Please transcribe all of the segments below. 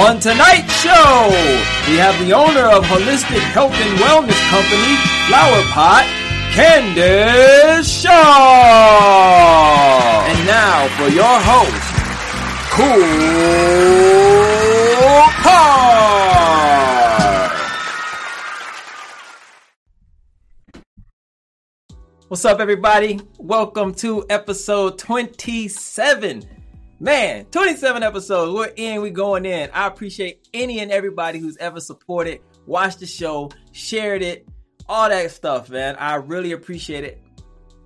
On tonight's show, we have the owner of Holistic Health and Wellness Company, Phlower Pot, Candice Shaw. And now for your host, Kool Kard. What's up, everybody? Welcome to episode 27 Man, 27 episodes. We're in, we're going in. I appreciate any and everybody who's ever supported, watched the show, shared it, all that stuff, man. I really appreciate it.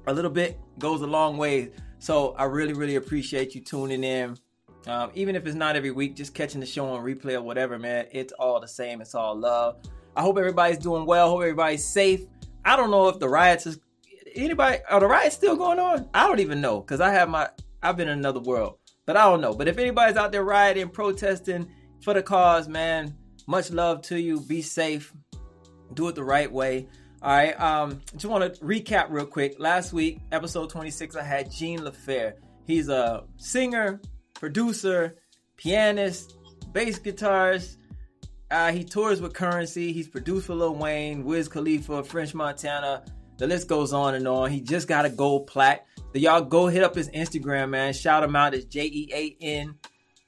A little bit goes a long way. So I really, really appreciate you tuning in. Um, even if it's not every week, just catching the show on replay or whatever, man. It's all the same. It's all love. I hope everybody's doing well. Hope everybody's safe. I don't know if the riots is anybody are the riots still going on? I don't even know because I have my I've been in another world. But I don't know. But if anybody's out there rioting, protesting for the cause, man, much love to you. Be safe. Do it the right way. All right. Um, just want to recap real quick. Last week, episode 26, I had Jean Lephare. He's a singer, producer, pianist, bass guitarist. Uh, he tours with Curren$y. He's produced for Lil Wayne, Wiz Khalifa, French Montana. The list goes on and on. He just got a gold plaque. Y'all go hit up his Instagram, man. Shout him out. It's J E A N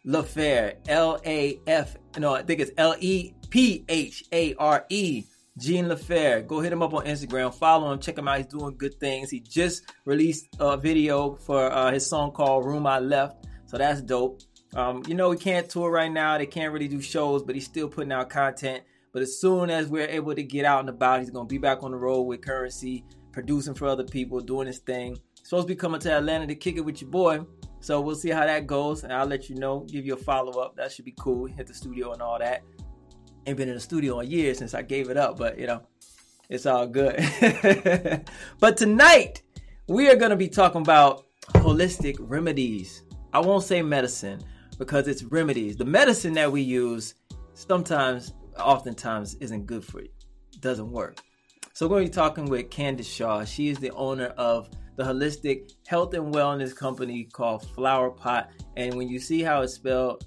Lephare. L A F. No, I think it's L E P H A R E. Jean Lephare. Go hit him up on Instagram. Follow him. Check him out. He's doing good things. He just released a video for uh, his song called Room I Left. So that's dope. Um, you know, he can't tour right now. They can't really do shows, but he's still putting out content. But as soon as we're able to get out and about, he's going to be back on the road with Curren$y, producing for other people, doing his thing supposed to be coming to Atlanta to kick it with your boy. So we'll see how that goes, and I'll let you know, give you a follow up. That should be cool. Hit the studio and all that. Ain't been in the studio in years since I gave it up, but you know, it's all good. but tonight we are going to be talking about holistic remedies. I won't say medicine because it's remedies. The medicine that we use sometimes, oftentimes, isn't good for you. It doesn't work. So we're going to be talking with Candice Shaw. She is the owner of the holistic health and wellness company called Phlower Pot. And when you see how it's spelled,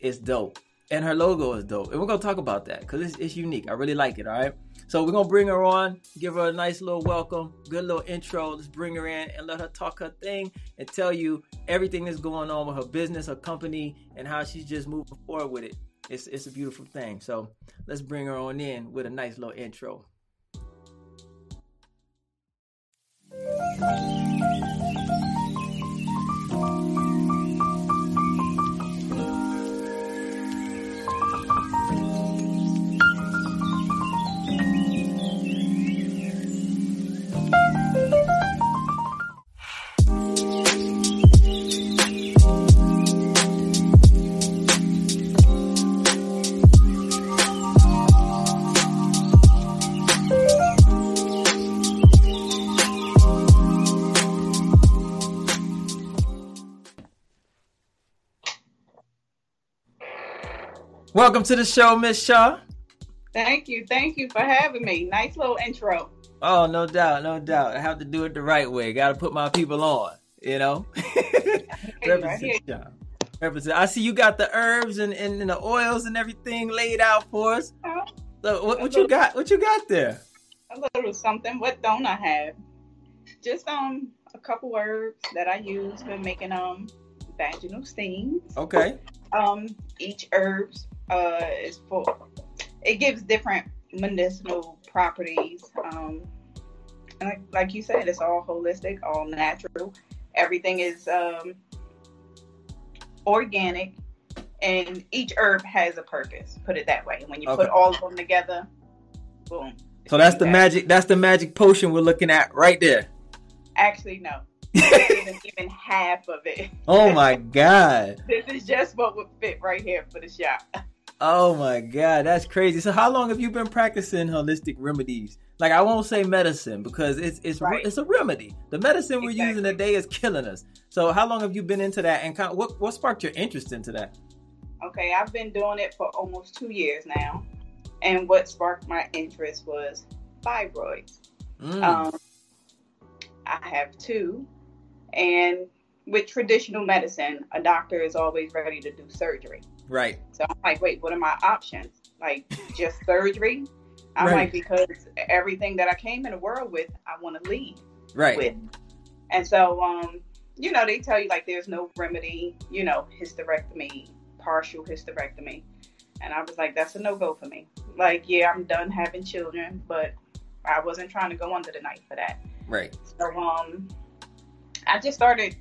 it's dope. And her logo is dope. And we're gonna talk about that because it's, it's unique. I really like it. All right. So we're gonna bring her on, give her a nice little welcome, good little intro. Let's bring her in and let her talk her thing and tell you everything that's going on with her business, her company, and how she's just moving forward with it. It's it's a beautiful thing. So let's bring her on in with a nice little intro. Bye. Welcome to the show, Miss Shaw. Thank you. Thank you for having me. Nice little intro. Oh, no doubt, no doubt. I have to do it the right way. Got to put my people on, you know? Represent, Represent. I see you got the herbs and, and, and, the oils and everything laid out for us. Uh, so what, what you got? What you got there? A little something. What don't I have? Just um a couple herbs that I use for making um vaginal steams. Okay. Um, each herbs uh, is for it gives different medicinal properties. Um, and like, like you said, it's all holistic, all natural. Everything is um, organic, and each herb has a purpose. Put it that way. When you okay. put all of them together, boom. So that's the magic. That's the magic potion we're looking at right there. Actually, no. even, even half of it. Oh my god! this is just what would fit right here for the shop. Oh my god, that's crazy. So how long have you been practicing holistic remedies? Like I won't say medicine because it's it's right. it's a remedy. The medicine we're exactly. using today is killing us. So how long have you been into that and kind of, what what sparked your interest into that? Okay, I've been doing it for almost 2 years now. And what sparked my interest was fibroids. Mm. Um, I have two and with traditional medicine, a doctor is always ready to do surgery. Right. So I'm like, wait, what are my options? Like just surgery? I'm Right. like, because everything that I came in the world with, I want to leave Right. with. And so, um, you know, they tell you like there's no remedy, you know, hysterectomy, partial hysterectomy. And I was like, that's a no go for me. Like, yeah, I'm done having children, but I wasn't trying to go under the knife for that. Right. So um, I just started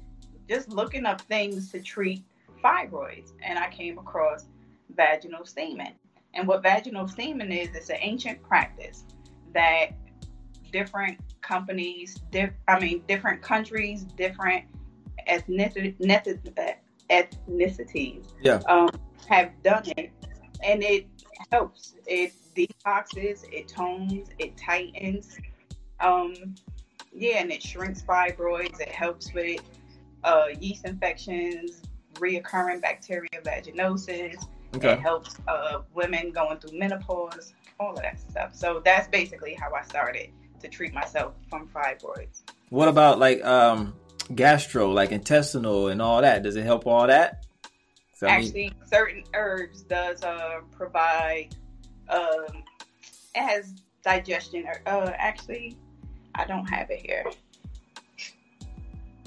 just looking up things to treat fibroids, and I came across vaginal steaming. And what vaginal steaming is, it's an ancient practice that different companies, diff- I mean, different countries, different ethnicity, ethnicities Yeah. um, have done it, and it helps. It detoxes, it tones, it tightens. Um, yeah, and it shrinks fibroids. It helps with uh, yeast infections, reoccurring bacteria vaginosis. It helps uh, women going through menopause, all of that stuff. So that's basically how I started to treat myself from fibroids. What about like um gastro, like intestinal and all that? Does it help all that? So, I mean- actually certain herbs does uh provide um it has digestion uh actually i don't have it here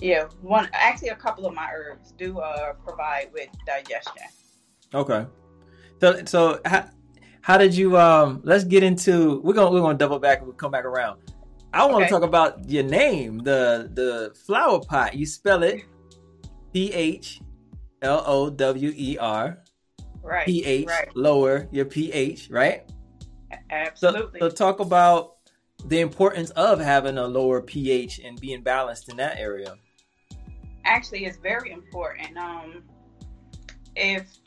yeah one actually a couple of my herbs do uh provide with digestion Okay. So so how, how did you um let's get into we're going to we're going to double back and we'll come back around. I want to Okay. talk about your name, the the flower pot. You spell it P H L O W E R. right pH right lower your pH, right? So, absolutely so talk about the importance of having a lower pH and being balanced in that area. Actually it's very important um if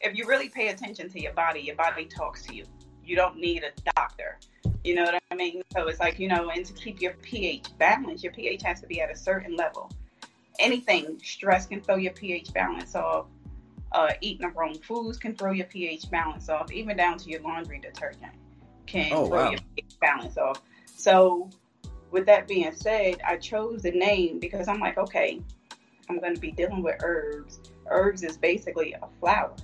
if you really pay attention to your body your body talks to you. You don't need a doctor. You know what i mean? So it's like you know and to keep your ph balanced your ph has to be at a certain level. Anything stress can throw your ph balance off. Uh, eating the wrong foods can throw your pH balance off, even down to your laundry detergent can Oh, throw wow. your pH balance off. So, with that being said, I chose the name because I'm like, okay, I'm going to be dealing with herbs. Herbs is basically a flower,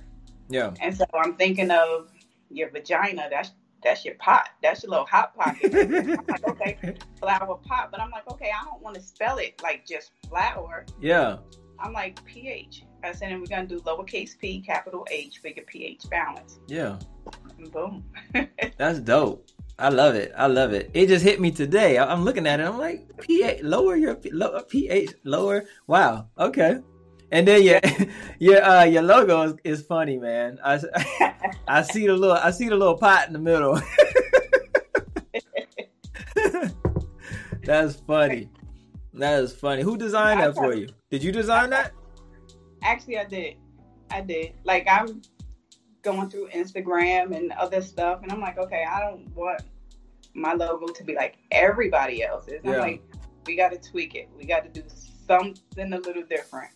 Yeah. and so I'm thinking of your vagina. That's that's your pot. That's your little hot pocket. I'm like, okay, flower pot. But I'm like, okay, I don't want to spell it like just flower. Yeah. I'm like pH. I said, and we're gonna do lowercase p, capital H bigger pH balance. Yeah. And boom. That's dope. I love it. I love it. It just hit me today. I- I'm looking at it. I'm like, pH, lower your lower pH, lower. Wow. Okay. And then your your uh your logo is, is funny, man. I, I see the little I see the little pot in the middle. That's funny. That is funny. Who designed that for you? Did you design that? Actually, I did. I did. Like I'm going through Instagram and other stuff, and I'm like, okay, I don't want my logo to be like everybody else's. I'm like, we got to tweak it. We got to do something a little different.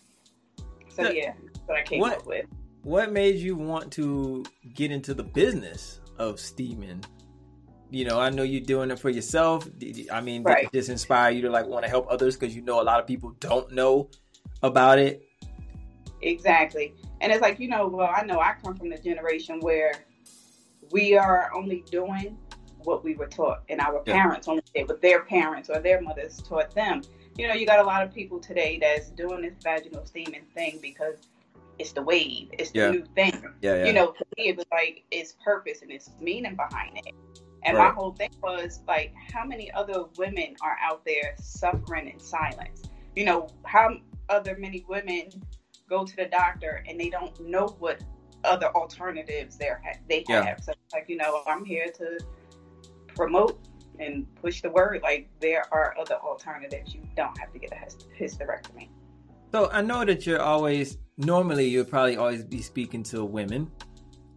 So Yeah. yeah, that's what I came What- up with. What made you want to get into the business of steaming? You know, I know you're doing it for yourself. I mean, did Right. it just inspire you to like want to help others because you know a lot of people don't know about it? Exactly. And it's like, you know, well, I know I come from the generation where we are only doing what we were taught, and our Yeah. parents only did what their parents or their mothers taught them. You know, you got a lot of people today that's doing this vaginal steaming thing because it's the wave, it's the Yeah. new thing. Yeah, yeah. You know, for me, it was like it's purpose and it's meaning behind it. And Right. my whole thing was like, how many other women are out there suffering in silence? You know, how other many women go to the doctor and they don't know what other alternatives there ha- they Yeah. have. So like, you know, I'm here to promote and push the word. Like there are other alternatives. You don't have to get a hys- hysterectomy. So I know that you're always normally you'll probably always be speaking to women,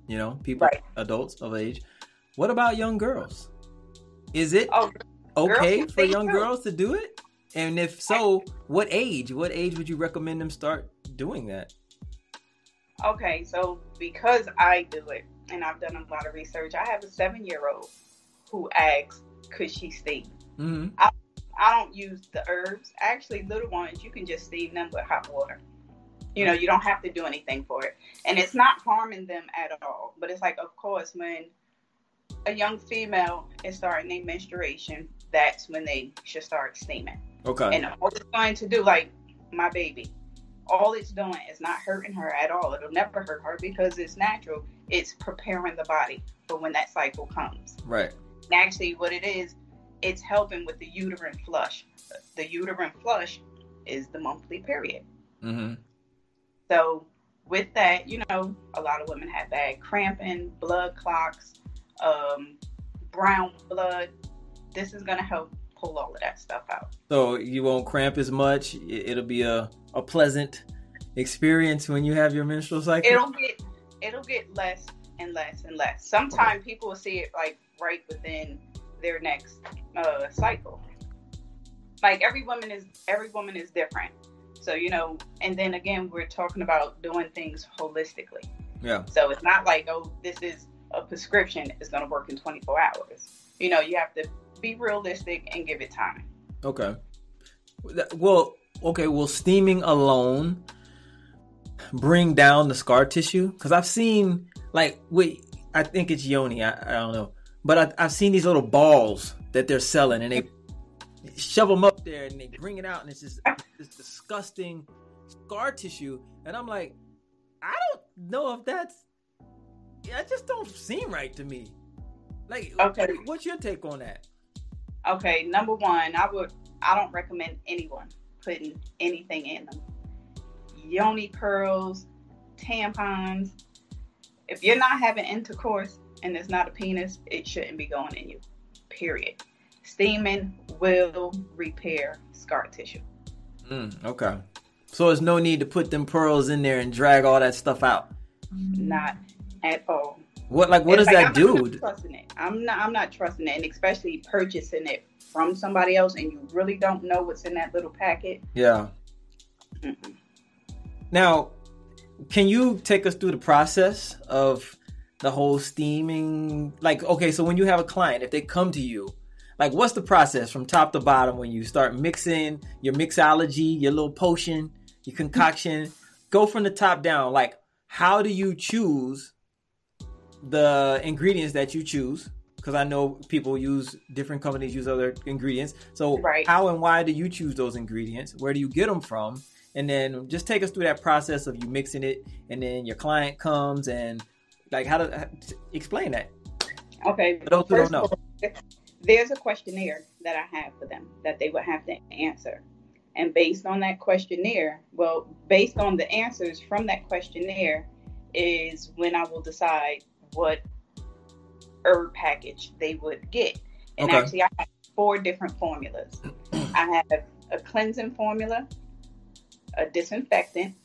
you know, people, Right. adults of age. What about young girls? Is it Oh, okay for young too. girls to do it? And if so, what age? What age would you recommend them start doing that? Okay, so because I do it and I've done a lot of research, I have a seven year old who asks, could she steam? hmm I don't use the herbs. Actually, little ones, you can just steam them with hot water. You know, you don't have to do anything for it. And it's not harming them at all. But it's like, of course, when a young female is starting their menstruation, that's when they should start steaming. Okay. And all it's going to do, like my baby, all it's doing is not hurting her at all. It'll never hurt her because it's natural. It's preparing the body for when that cycle comes. Right. And actually, what it is, it's helping with the uterine flush. The uterine flush is the monthly period. Mm-hmm. So, with that, you know, a lot of women have bad cramping, blood clots, um, brown blood. This is going to help pull all of that stuff out. So you won't cramp as much. It'll be a, a pleasant experience when you have your menstrual cycle. It'll get it'll get less and less and less. Sometimes people will see it like right within their next uh, cycle. Like every woman is every woman is different. So you know, and then again, we're talking about doing things holistically. Yeah. So it's not like oh, this is a prescription. It's going to work in 24 hours. You know, you have to be realistic and give it time. Okay. Well, okay. Will steaming alone bring down the scar tissue? Because I've seen like wait, I think it's yoni. I, I don't know, but I, I've seen these little balls that they're selling, and they shove them up there, and they bring it out, and it's just this disgusting scar tissue. And I'm like, I don't know if that's. That just don't seem right to me. Like, okay. what's your take on that? Okay, number one, I would I don't recommend anyone putting anything in them. Yoni pearls, tampons. If you're not having intercourse and it's not a penis, it shouldn't be going in you. Period. Steaming will repair scar tissue. Mm, okay. So there's no need to put them pearls in there and drag all that stuff out. Not at all. What like what It's does like, that I'm do? Not trusting it. I'm not. I'm not trusting it, and especially purchasing it from somebody else, and you really don't know what's in that little packet. Yeah. Mm-mm. Now, can you take us through the process of the whole steaming? Like, okay, so when you have a client, if they come to you, like, what's the process from top to bottom when you start mixing your mixology, your little potion, your concoction? Go from the top down. Like, how do you choose the ingredients that you choose? Because I know people use different companies use other ingredients. So, Right. how and why do you choose those ingredients? Where do you get them from? And then just take us through that process of you mixing it, and then your client comes and like how to explain that. Okay. For those who don't know. all, There's a questionnaire that I have for them that they would have to answer. And based on that questionnaire, well, based on the answers from that questionnaire, is when I will decide what herb package they would get. And Okay. actually, I have four different formulas. I have a cleansing formula, a disinfectant,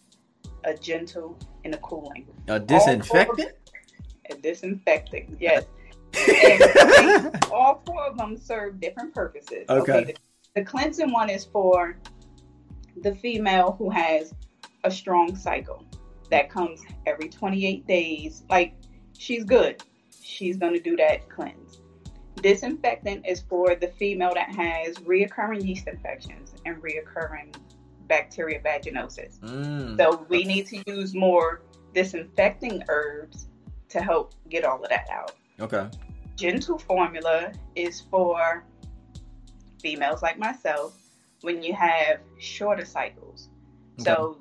a gentle, and a cooling. A disinfectant. A disinfectant, yes. And all four of them serve different purposes. Okay. the, the cleansing one is for the female who has a strong cycle that comes every 28 days. Like she's good. She's going to do that cleanse. Disinfectant is for the female that has reoccurring yeast infections and reoccurring bacteria vaginosis. Mm. So we need to use more disinfecting herbs to help get all of that out. Okay. Gentle formula is for females like myself when you have shorter cycles. So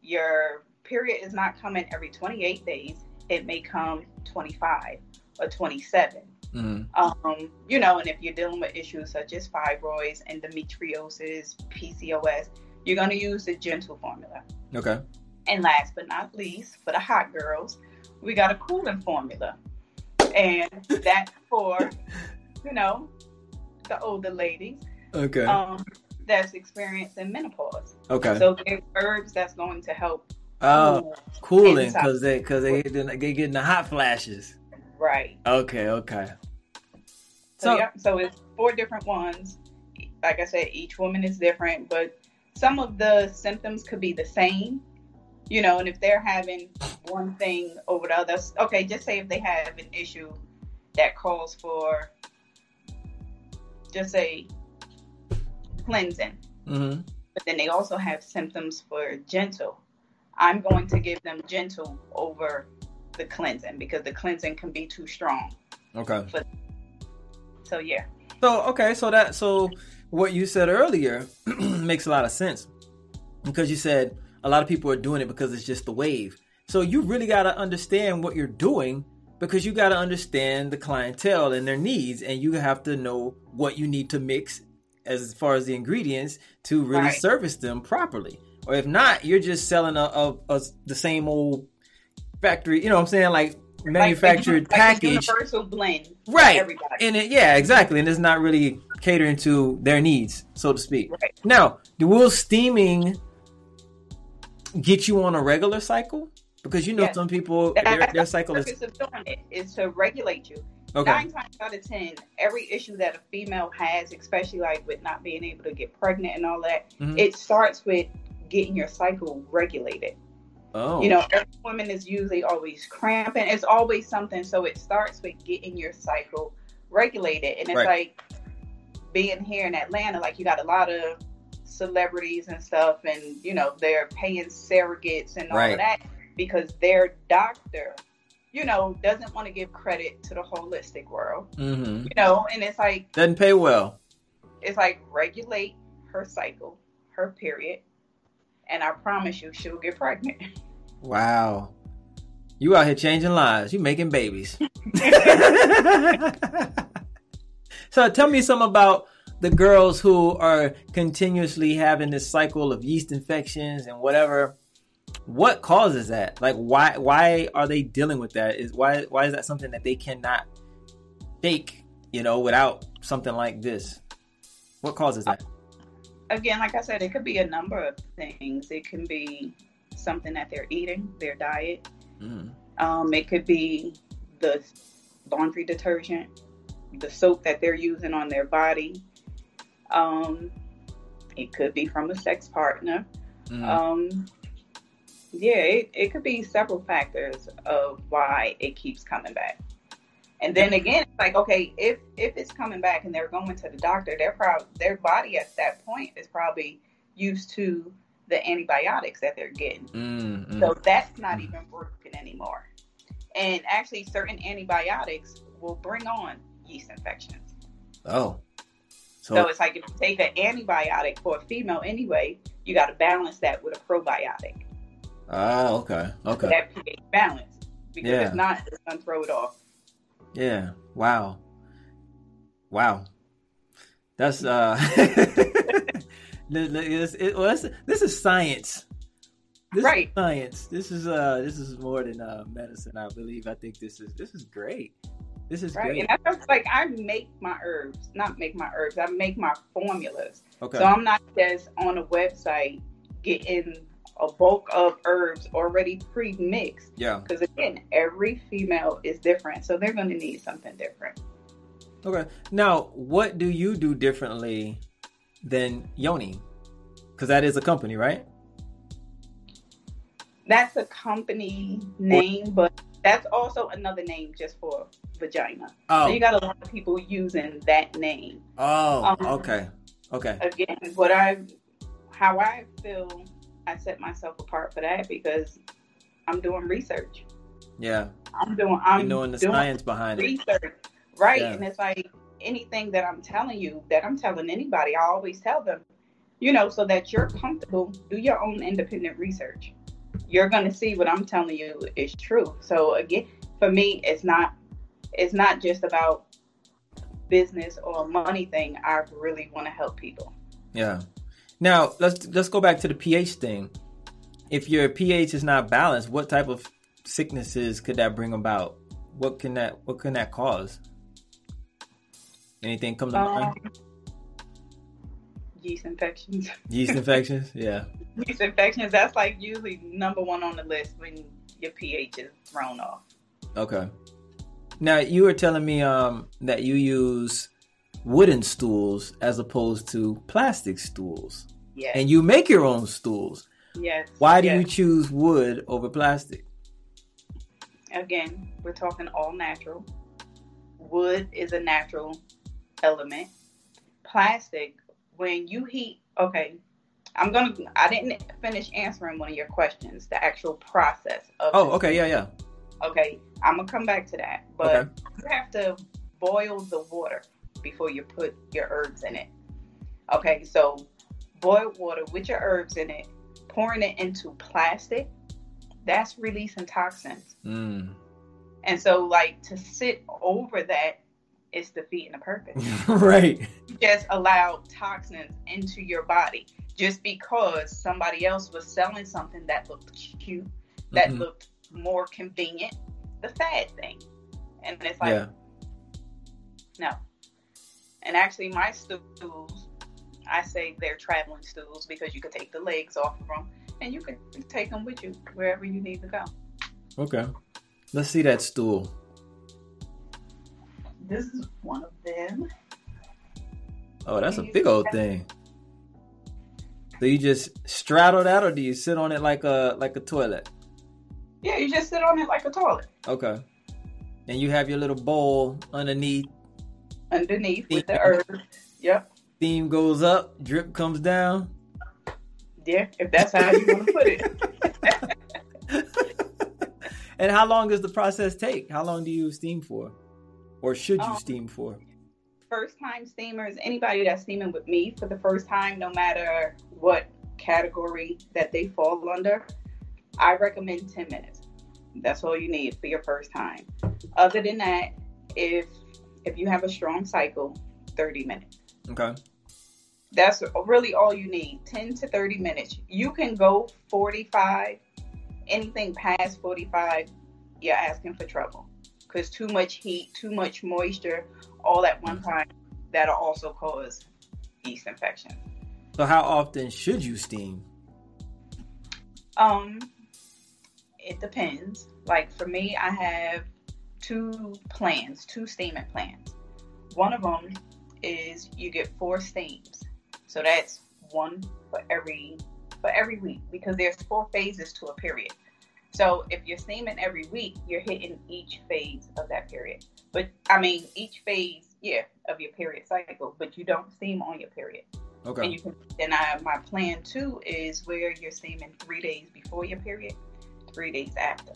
your period is not coming every 28 days, it may come 25 or 27. Mm. Um, you know, and if you're dealing with issues such as fibroids, endometriosis, PCOS, you're going to use the gentle formula. Okay. And last but not least, for the hot girls, we got a cooling formula. And that's for, you know, the older ladies Okay. um, that's experiencing menopause. okay. So there's herbs that's going to help. Oh, cool. cooling because they because they they getting the hot flashes. Right. Okay. Okay. So, So yeah, so it's four different ones. Like I said, each woman is different, but some of the symptoms could be the same. You know, and if they're having one thing over the other, okay, just say if they have an issue that calls for, just say, cleansing. Mm-hmm. But then they also have symptoms for gentle. I'm going to give them gentle over the cleansing because the cleansing can be too strong. Okay. But, So yeah. So okay, so that so what you said earlier makes a lot of sense because you said a lot of people are doing it because it's just the wave. So you really got to understand what you're doing because you got to understand the clientele and their needs, and you have to know what you need to mix as far as the ingredients to really Right. service them properly. Or if not, you're just selling a, a, a the same old factory. You know what I'm saying? Like manufactured like, package, Like blend. right? Everybody. And it, yeah, exactly. And it's not really catering to their needs, so to speak. Right. Now, will steaming get you on a regular cycle? Because you know Yes. some people their, their cycle is of doing it is to regulate you. okay. Nine times out of ten, every issue that a female has, especially like with not being able to get pregnant and all that, Mhm. it starts with getting your cycle regulated. Oh, You know, every woman is usually always cramping. It's always something. So it starts with getting your cycle regulated. And it's Right. like being here in Atlanta, like you got a lot of celebrities and stuff, and you know, they're paying surrogates and all Right. that because their doctor, you know, doesn't want to give credit to the holistic world. hmm You know, and it's like doesn't pay well. it's like regulate her cycle, her period, and I promise you she'll get pregnant. Wow, you out here changing lives. You making babies. so tell me some about the girls who are continuously having this cycle of yeast infections and whatever. What causes that? Like, why why are they dealing with that? Is why why is that something that they cannot fake? You know, without something like this. What causes that? Again, like I said, it could be a number of things. It can be something that they're eating, their diet. Mm. Um, it could be the laundry detergent, the soap that they're using on their body. Um, it could be from a sex partner. Mm. Um, yeah, it, it could be several factors of why it keeps coming back. And then again, it's like okay, if if it's coming back and they're going to the doctor, their prob- their body at that point is probably used to the antibiotics that they're getting. Mm, mm. So that's not even working anymore. And actually, certain antibiotics will bring on yeast infections. oh, so, So it's like if you take an antibiotic for a female anyway, you got to balance that with a probiotic. ah, okay, okay. That pH balance. Because Yeah. if not, it's going to throw it off. Yeah. Wow. Wow. That's uh. this, it, well, this, this is science. This Right. is science. This is uh. This is more than uh medicine. I believe. I think this is this is great. This is Right. great. And that's like I make my herbs, not make my herbs, I make my formulas. Okay. So I'm not just on a website getting a bulk of herbs already pre-mixed. yeah. Because again, every female is different, so they're going to need something different. Okay. Now, what do you do differently than Yoni? Because that is a company, right? That's a company name, but that's also another name just for vagina. Oh. So you got a lot of people using that name. oh. um, okay. Okay. Again, what I, how I feel, I set myself apart for that because I'm doing research. Yeah. I'm doing, You're I'm doing the science behind it. research, right? Yeah. And it's like anything that I'm telling you, that I'm telling anybody, I always tell them, you know, so that you're comfortable, do your own independent research. You're going to see what I'm telling you is true. So again, for me, it's not, it's not just about business or money thing. I really want to help people. Yeah. Now let's let's go back to the pH thing. If your pH is not balanced, what type of sicknesses could that bring about? What can that what can that cause? Anything come to Um, mind? yeast infections. Yeast infections? Yeah. yeast infections, that's like usually number one on the list when your pH is thrown off. Okay. Now you were telling me um that you use wooden stools as opposed to plastic stools. Yes. And you make your own stools. yes. Why do yes. you choose wood over plastic? again, we're talking all natural. Wood is a natural element. Plastic when you heat, okay, I'm gonna. I didn't finish answering one of your questions. The actual process of. Oh, okay, yeah, yeah. Okay, I'm gonna come back to that, but Okay. you have to boil the water before you put your herbs in it. Okay, so boiled water with your herbs in it, pouring it into plastic, that's releasing toxins. Mm. And so, like to sit over that is defeating the purpose. right. You just allow toxins into your body just because somebody else was selling something that looked cute, that Mhm. looked more convenient, the fad thing. And it's like, yeah. no. And actually, my stools, I say they're traveling stools because you can take the legs off of them and you can take them with you wherever you need to go. Okay. Let's see that stool. This is one of them. Oh, that's a big old thing. So you just straddle that, or do you sit on it like a like a toilet? Yeah, you just sit on it like a toilet Okay. And you have your little bowl underneath. underneath with the herbs. Yep. Steam goes up, drip comes down. Yeah, if that's how you want to put it. and how long does the process take? How long do you steam for, or should you Um, steam for? First time steamers, anybody that's steaming with me for the first time, no matter what category that they fall under, I recommend 10 minutes. That's all you need for your first time. Other than that, if if you have a strong cycle, 30 minutes. Okay. That's really all you need 10 to 30 minutes. You can go 45, anything past 45, you're asking for trouble. Because too much heat, too much moisture, all at one time, that'll also cause yeast infection. So how often should you steam? Um, it depends. Like for me, I have two plans, two steaming plans. One of them is you get four steams, so that's one for every for every week because there's four phases to a period. So if you're steaming every week, you're hitting each phase of that period. But I mean, each phase, yeah, of your period cycle. But you don't steam on your period. Okay. And you can, and I, my plan too is where you're steaming three days before your period, three days after.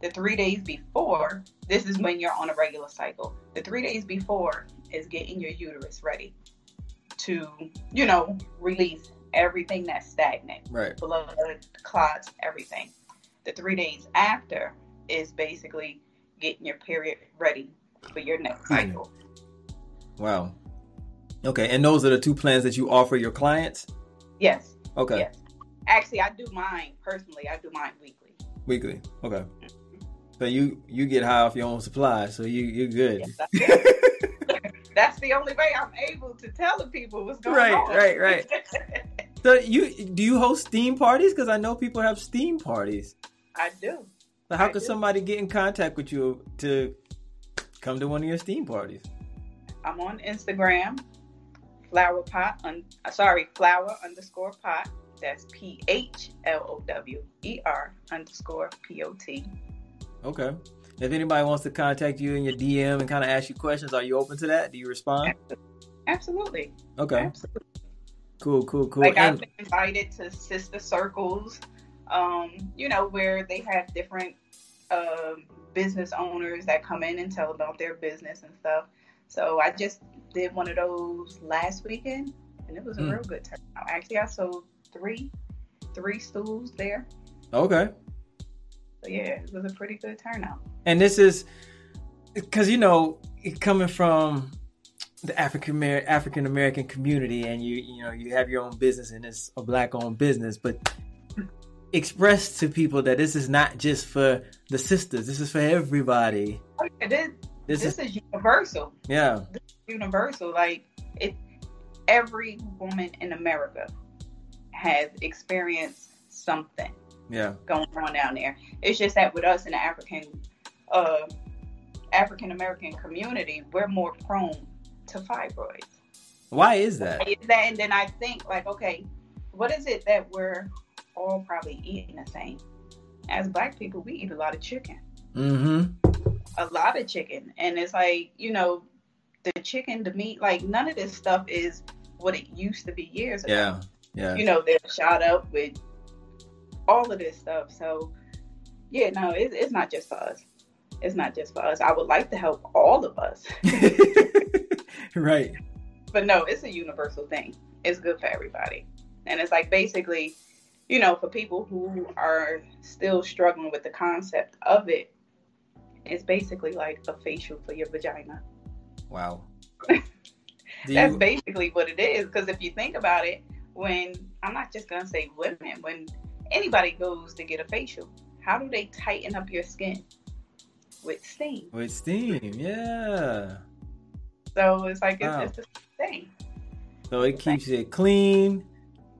The three days before, this is when you're on a regular cycle. The three days before is getting your uterus ready to, you know, release everything that's stagnant Right. blood, clots, everything. The three days after is basically getting your period ready for your next Hmm. cycle. Wow. Okay, and those are the two plans that you offer your clients. Yes, Okay. yes. Actually, I do mine personally. I do mine weekly. Weekly. Okay. So you you get high off your own supply, so you you're good. Yes, That's the only way I'm able to tell the people what's going Right, on. right, right. Right. so you do you host steam parties? Because I know people have steam parties. I do. So how I could do. somebody get in contact with you to come to one of your steam parties? I'm on Instagram, flower pot. Un, sorry, flower underscore pot. That's P H L O W E R underscore P O T. Okay. If anybody wants to contact you in your DM and kind of ask you questions, are you open to that? Do you respond? Absolutely. Okay. Absolutely. Cool, cool, cool. Like I've been invited to sister circles, um, you know, where they have different um, business owners that come in and tell about their business and stuff. So I just did one of those last weekend, and it was a Mm. real good turnout. Actually, I sold three, three stools there. okay. So yeah, it was a pretty good turnout. And this is because you know coming from the African African American community, and you you know you have your own business, and it's a black owned business, but express to people that this is not just for the sisters. This is for everybody. Oh, yeah, This, This, this is is universal. yeah, universal. Like it, every woman in America has experienced something yeah. going on down there. It's just that with us in the African, uh, African American community, we're more prone to fibroids. Why is that? Is that, and then I think like, okay, what is it that we're all probably eating the same? As Black people, we eat a lot of chicken. Mm-hmm. a lot of chicken and it's like you know the chicken the meat like none of this stuff is what it used to be years ago. Yeah. Yeah. You know, they're shot up with all of this stuff. So, yeah, no, it, it's not just for us. It's not just for us. I would like to help all of us. right. But no, it's a universal thing. It's good for everybody. And it's like basically, you know, for people who are still struggling with the concept of it, it's basically like a facial for your vagina. Wow. That's you... basically what it is. Because if you think about it, when I'm not just gonna say women, when anybody goes to get a facial, how do they tighten up your skin? With steam. With steam, yeah. So it's like it's, wow. it's the thing. So it keeps it clean,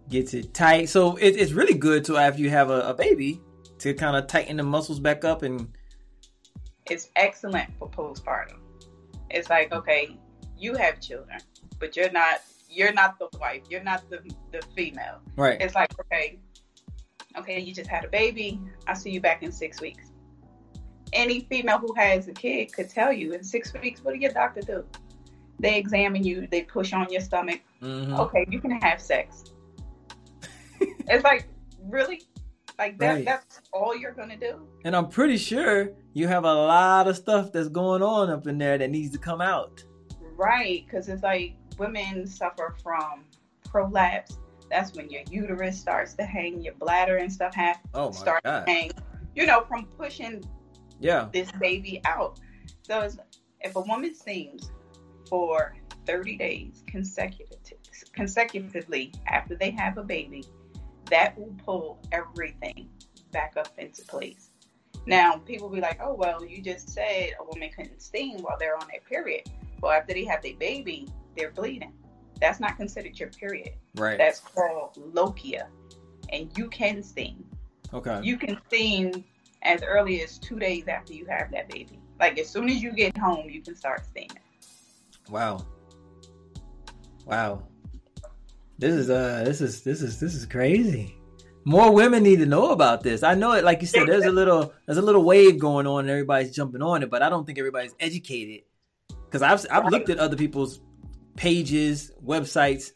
gets it tight. So it, it's really good to after you have a, a baby to kind of tighten the muscles back up and. It's excellent for postpartum. It's like okay, you have children, but you're not you're not the wife. You're not the the female. Right. It's like okay, okay, you just had a baby. I'll see you back in six weeks. Any female who has a kid could tell you in six weeks. What do your doctor do? They examine you. They push on your stomach. Mm-hmm. Okay, you can have sex. it's like really, like that. Right. That's all you're gonna do. And I'm pretty sure you have a lot of stuff that's going on up in there that needs to come out. Right, because it's like women suffer from prolapse. That's when your uterus starts to hang, your bladder and stuff have oh start God. to hang. You know, from pushing yeah this baby out. So if a woman seems for 30 days consecutive, consecutively after they have a baby, that will pull everything back up into place. Now, people be like, oh, well, you just said a woman couldn't steam while they're on their period. Well, after they have their baby, they're bleeding. That's not considered your period. Right. That's called lochia. And you can steam. Okay. You can steam as early as two days after you have that baby. Like as soon as you get home, you can start steaming. Wow. Wow. This is uh this is this is this is crazy. More women need to know about this. I know it like you said there's a little there's a little wave going on and everybody's jumping on it, but I don't think everybody's educated. Cuz I've I've looked at other people's pages, websites,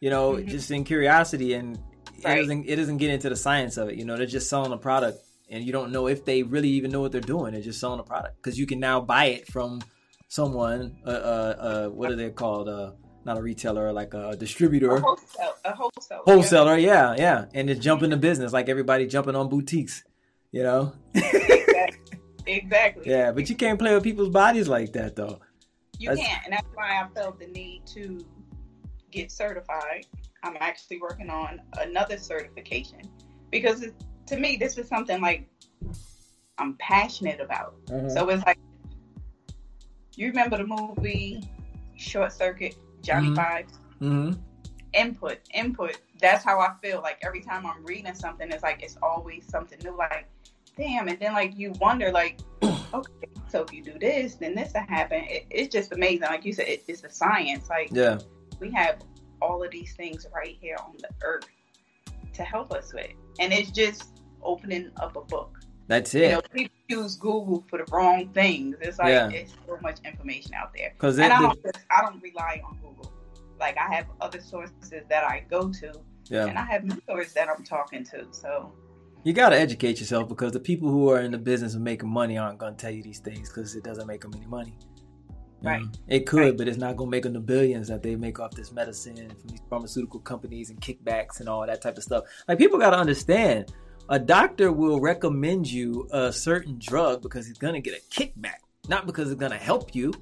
you know, mm-hmm. just in curiosity, and right. it doesn't it doesn't get into the science of it. You know, they're just selling a product, and you don't know if they really even know what they're doing. They're just selling a product because you can now buy it from someone. Uh, uh, uh what are they called? Uh, not a retailer, like a distributor, a, wholesale, a wholesaler, wholesaler. Yeah. yeah, yeah, and just jump into business like everybody jumping on boutiques. You know. exactly. exactly. Yeah, but you can't play with people's bodies like that, though. You that's... can't, and that's why I felt the need to get certified. I'm actually working on another certification because it, to me, this is something like I'm passionate about. Mm-hmm. So it's like you remember the movie Short Circuit, Johnny mm-hmm. Five? Mm-hmm. Input, input. That's how I feel. Like every time I'm reading something, it's like it's always something new. Like, damn, and then like you wonder, like, okay, so if you do this, then this will happen. It, it's just amazing. Like you said, it, it's the science. Like yeah, we have all of these things right here on the earth to help us with, and it's just opening up a book. That's it. You know, people use Google for the wrong things. It's like yeah. it's so much information out there. Because I don't, I don't rely on Google. Like I have other sources that I go to, yeah. and I have mentors that I'm talking to. So you got to educate yourself because the people who are in the business of making money aren't going to tell you these things because it doesn't make them any money. Right. it could, right. but it's not going to make them the billions that they make off this medicine from these pharmaceutical companies and kickbacks and all that type of stuff. Like people got to understand, a doctor will recommend you a certain drug because he's going to get a kickback, not because it's going to help you.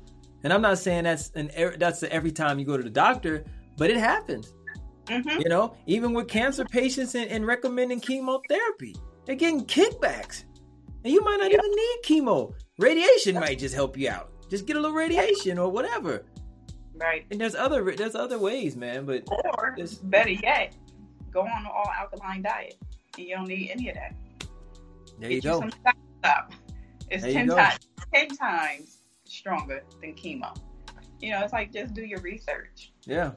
And I'm not saying that's an that's every time you go to the doctor, but it happens. Mm-hmm. You know, even with cancer patients and, and, recommending chemotherapy, they're getting kickbacks. And you might not yep. even need chemo. Radiation might just help you out. Just get a little radiation or whatever. Right. And there's other there's other ways, man. But or better yet, go on an all alkaline diet, and you don't need any of that. There Get you go. Stop. It's there ten times ten times stronger than chemo. You know, it's like just do your research. Yeah.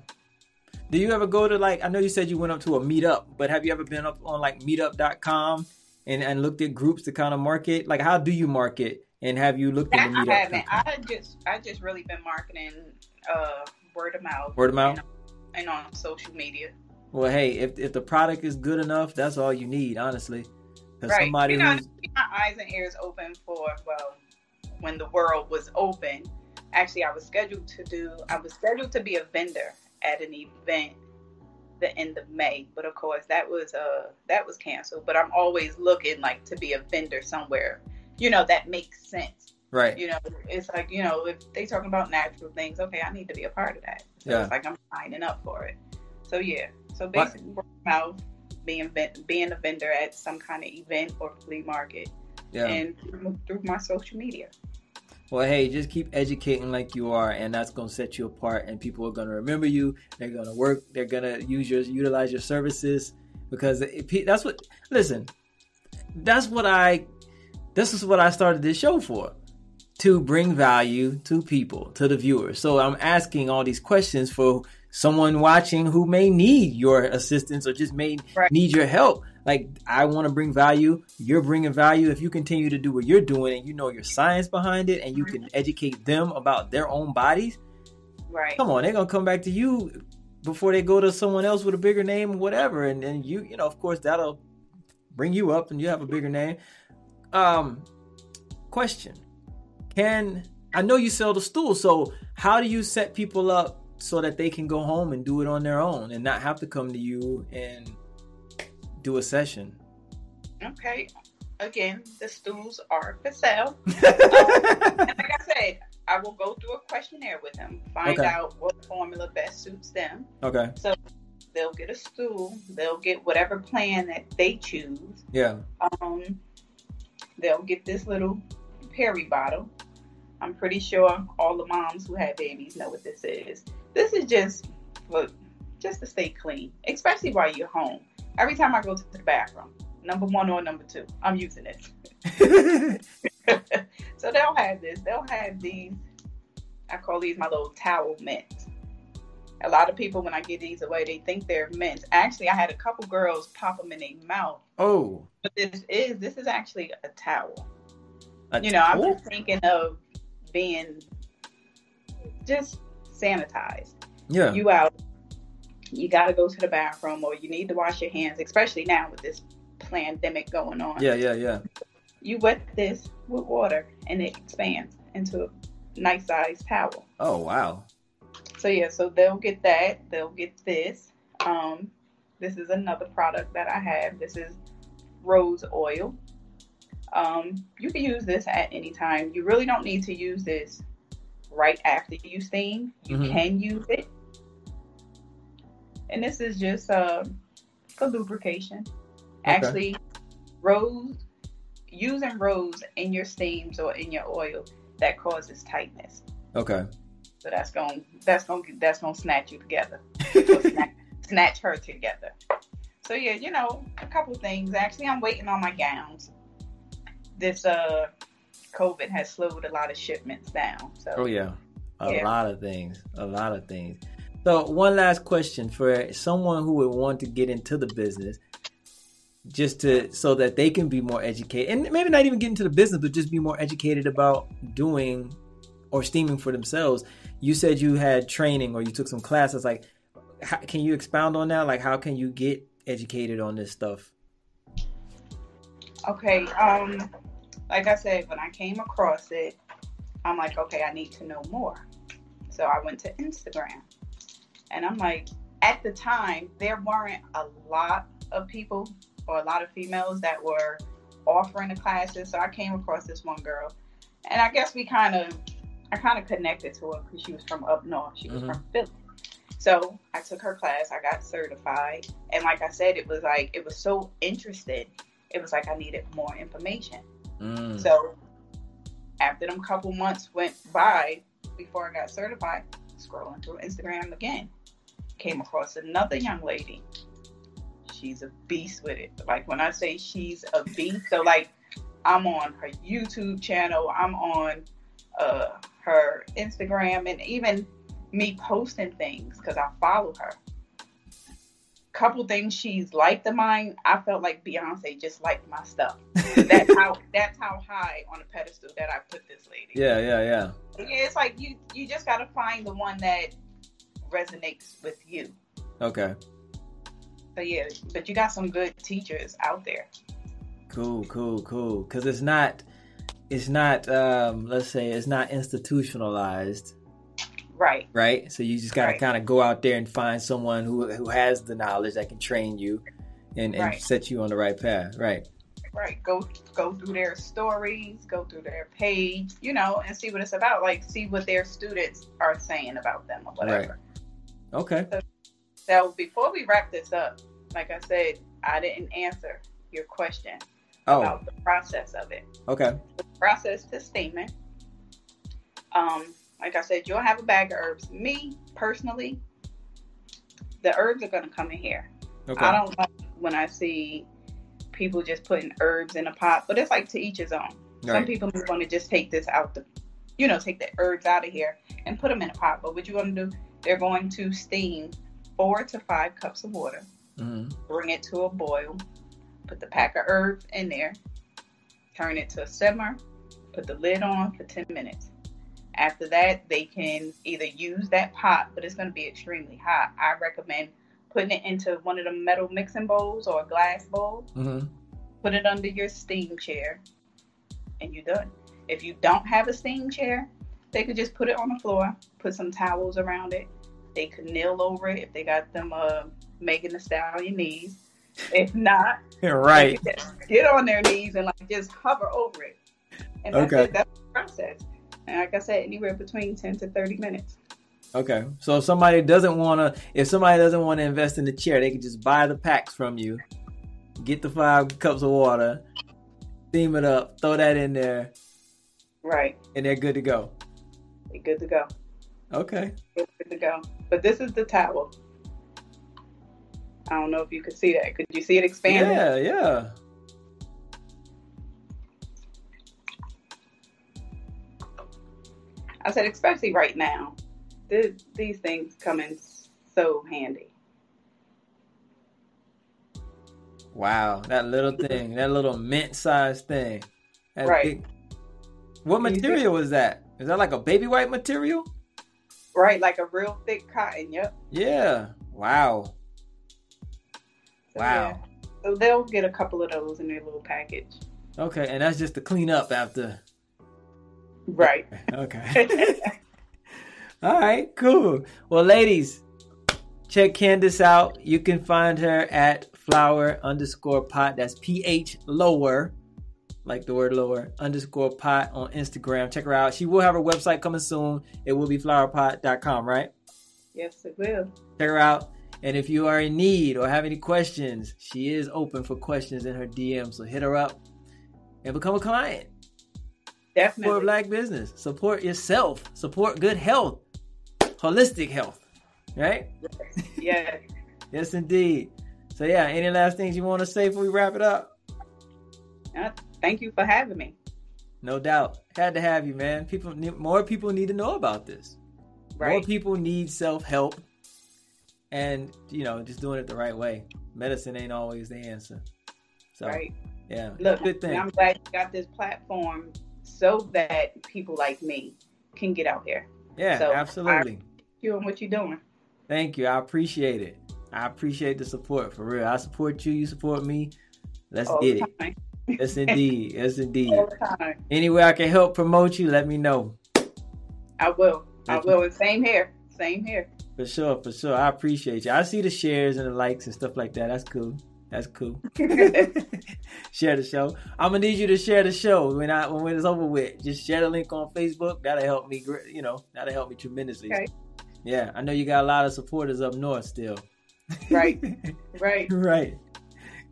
Do you ever go to like I know you said you went up to a meetup, but have you ever been up on like meetup.com and, and looked at groups to kind of market? Like how do you market? And have you looked at the meetup? I haven't. I just I just really been marketing uh word of mouth. Word of mouth. and on social media. Well, hey, if if the product is good enough, that's all you need, honestly. Because Right. somebody you know, my eyes and ears open for well, when the world was open. Actually, I was scheduled to do. I was scheduled to be a vendor at an event the end of May, but of course that was uh that was canceled. But I'm always looking like to be a vendor somewhere. You know that makes sense. right. You know, it's like you know if they talking about natural things, okay, I need to be a part of that. So Yeah. it's like I'm signing up for it. So yeah. So basically, of mouth, being being a vendor at some kind of event or flea market Yeah. and through, my social media. Well, hey, just keep educating like you are, and that's gonna set you apart. And people are gonna remember you. They're gonna work. They're gonna use your utilize your services because it, that's what. Listen, that's what I. This is what I started this show for, to bring value to people, to the viewers. So I'm asking all these questions for someone watching who may need your assistance or just may Right. need your help. Like I want to bring value, you're bringing value. If you continue to do what you're doing and you know your science behind it and you can educate them about their own bodies, Right. come on, they're gonna come back to you before they go to someone else with a bigger name or whatever. And then you, you know, of course, that'll bring you up and you have a bigger name. Um, question: Can I know you sell the stool? So how do you set people up so that they can go home and do it on their own and not have to come to you and do a session? Okay. Again, the stools are for sale. And like I said, I will go through a questionnaire with them, find Okay. out what formula best suits them. okay. So they'll get a stool. They'll get whatever plan that they choose. Yeah. Um, they'll get this little peri bottle. I'm pretty sure all the moms who have babies know what this is. This is just for just to stay clean, especially while you're home. Every time I go to the bathroom, number one or number two, I'm using it. so they'll have this. They'll have these. I call these my little towel mints. A lot of people, when I give these away, they think they're mints. Actually, I had a couple girls pop them in their mouth oh. but this is this is actually a towel. a You know, I'm towel? just thinking of being just sanitized. Yeah. You out, you got to go to the bathroom, or you need to wash your hands, especially now with this pandemic going on. yeah. Yeah. Yeah. You wet this with water, and it expands into a nice sized towel. Oh wow. So yeah, so they'll get that. They'll get this. Um, this is another product that I have. This is rose oil. Um, you can use this at any time. You really don't need to use this right after you steam. You Mhm. can use it. And this is just uh, for lubrication. Actually, rose using rose in your steams or in your oil that causes tightness. Okay. So that's gonna that's gonna that's going to snatch you together. Snatch, snatch her together. So yeah, you know, a couple things. Actually, I'm waiting on my gowns. This uh COVID has slowed a lot of shipments down. So Oh yeah, a Yeah. lot of things, a lot of things. So one last question for someone who would want to get into the business, just to so that they can be more educated, and maybe not even get into the business, but just be more educated about doing or steaming for themselves. You said you had training or you took some classes. Like, how, can you expound on that? Like, how can you get educated on this stuff? Okay, um, like I said, when I came across it, I'm like, okay, I need to know more. So I went to Instagram, and I'm like, at the time, there weren't a lot of people or a lot of females that were offering the classes. So I came across this one girl, and I guess we kind of, I kind of connected to her because she was from up north. She was Mhm. from Philly. So I took her class. I got certified, and like I said, it was like it was so interesting it was like I needed more information. Mm. So after them couple months went by before I got certified, scrolling through Instagram again, came across another young lady. She's a beast with it. Like when I say she's a beast, so like I'm on her YouTube channel, I'm on uh, her Instagram, and even me posting things because I follow her. Couple things she's liked of mine. I felt like Beyonce just liked my stuff. That's how that's how high on a pedestal that I put this lady. yeah, yeah, yeah. Yeah, it's like you you just gotta find the one that resonates with you. Okay. So yeah, but you got some good teachers out there. Cool, cool, cool. Because it's not, it's not. Um, let's say it's not institutionalized. Right. Right. So you just gotta Right. kind of go out there and find someone who who has the knowledge that can train you, and, and Right. set you on the right path. Right. Right. Go go through their stories, go through their page, you know, and see what it's about. Like see what their students are saying about them or whatever. Okay. So before we wrap this up, like I said, I didn't answer your question Oh. about the process of it. Okay. The process to steaming. Um, like I said, you'll have a bag of herbs. Me personally, the herbs are gonna come in here. Okay. I don't like when I see people just putting herbs in a pot, but it's like to each his own. Some Right. people want to just take this out the, you know, take the herbs out of here and put them in a pot. But what you're going to do, they're going to steam four to five cups of water, hmm bring it to a boil, put the pack of herbs in there, turn it to a simmer, put the lid on for 10 minutes. After that, they can either use that pot, but it's going to be extremely hot. I recommend putting it into one of the metal mixing bowls or a glass bowl hmm put it under your steam chair, and you're done. If you don't have a steam chair, they could just put it on the floor, put some towels around it. They could kneel over it if they got them uh, Megan Thee Stallion knees. If not, Right. they could just get on their knees and like just hover over it. And that's Okay. it. That's the process. And like I said, anywhere between 10 to 30 minutes. Okay. So if somebody doesn't want to, if somebody doesn't want to invest in the chair, they can just buy the packs from you, get the five cups of water, steam it up, throw that in there, Right. and they're good to go. You're good to go. Okay. You're good to go. But this is the towel. I don't know if you could see that. Could you see it expanding? Yeah, yeah. I said, especially right now, th- these things come in so handy. Wow, that little thing, that little mint-sized thing. That's Right. big. What material was that? Is that like a baby white material? Right, like a real thick cotton. Yep. Yeah. Wow. So, Wow. yeah. So they'll get a couple of those in their little package. Okay, and that's just to clean up after. Right. Okay. All right, cool. Well, ladies, check Candice out. You can find her at flower underscore pot. That's P H lower, like the word lower, underscore pot on Instagram. Check her out. She will have her website coming soon. It will be phlowerpot.com, right? yes, it will. Check her out. And if you are in need or have any questions, she is open for questions in her DM. So hit her up and become a client for Definitely. black business. Support yourself. Support good health, holistic health. Right? Yes. Yes, indeed. So yeah, any last things you want to say before we wrap it up? Uh, thank you for having me. No doubt. Had to have you, man. People, need, more people need to know about this. Right. More people need self help, and you know, just doing it the right way. Medicine ain't always the answer. So Right. yeah, Look, good thing. I'm glad you got this platform so that people like me can get out here. Yeah, so, absolutely. Doing what you're doing. Thank you. I appreciate it. I appreciate the support for real. I support you. You support me. Let's all get the it. time. Yes, indeed. Yes, indeed. Any way I can help promote you, let me know. I will. I you. will. And same here. Same here. For sure, for sure. I appreciate you. I see the shares and the likes and stuff like that. That's cool. That's cool. share the show. I'm gonna need you to share the show when I when it's over with. Just share the link on Facebook. That'll help me. You know, that'll help me tremendously. Okay. Yeah, I know you got a lot of supporters up north still. Right. right. right.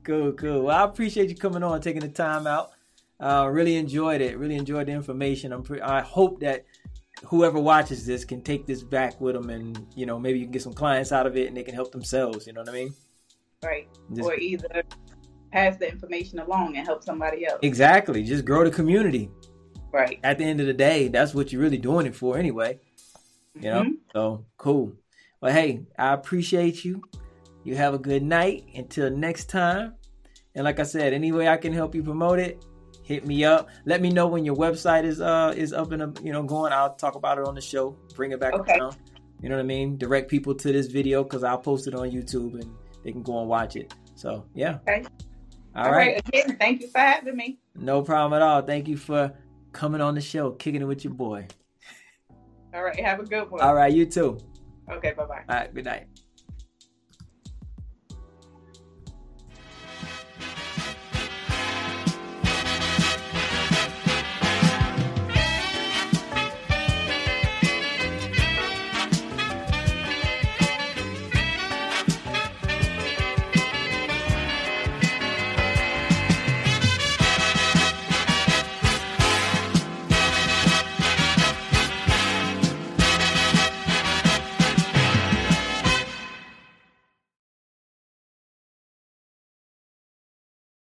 Cool, cool. Well, I appreciate you coming on, taking the time out. Uh, really enjoyed it. Really enjoyed the information. I'm. Pre- I hope that whoever watches this can take this back with them, and you know, maybe you can get some clients out of it, and they can help themselves. You know what I mean? Right. Just- or either pass the information along and help somebody else. exactly. Just grow the community. Right. At the end of the day, that's what you're really doing it for, anyway. You know. Mhm. So cool. Well, hey, I appreciate you. You have a good night. Until next time. And like I said, any way I can help you promote it, hit me up. Let me know when your website is uh is up and up, you know going. I'll talk about it on the show. Bring it back Okay. around. you know what I mean, direct people to this video because I'll post it on YouTube and they can go and watch it. So yeah. Okay. all right. right. Again, thank you for having me. No problem at all. Thank you for coming on the show, kicking it with your boy. All right. Have a good one. All right, you too. Okay. Bye bye. All right, good night.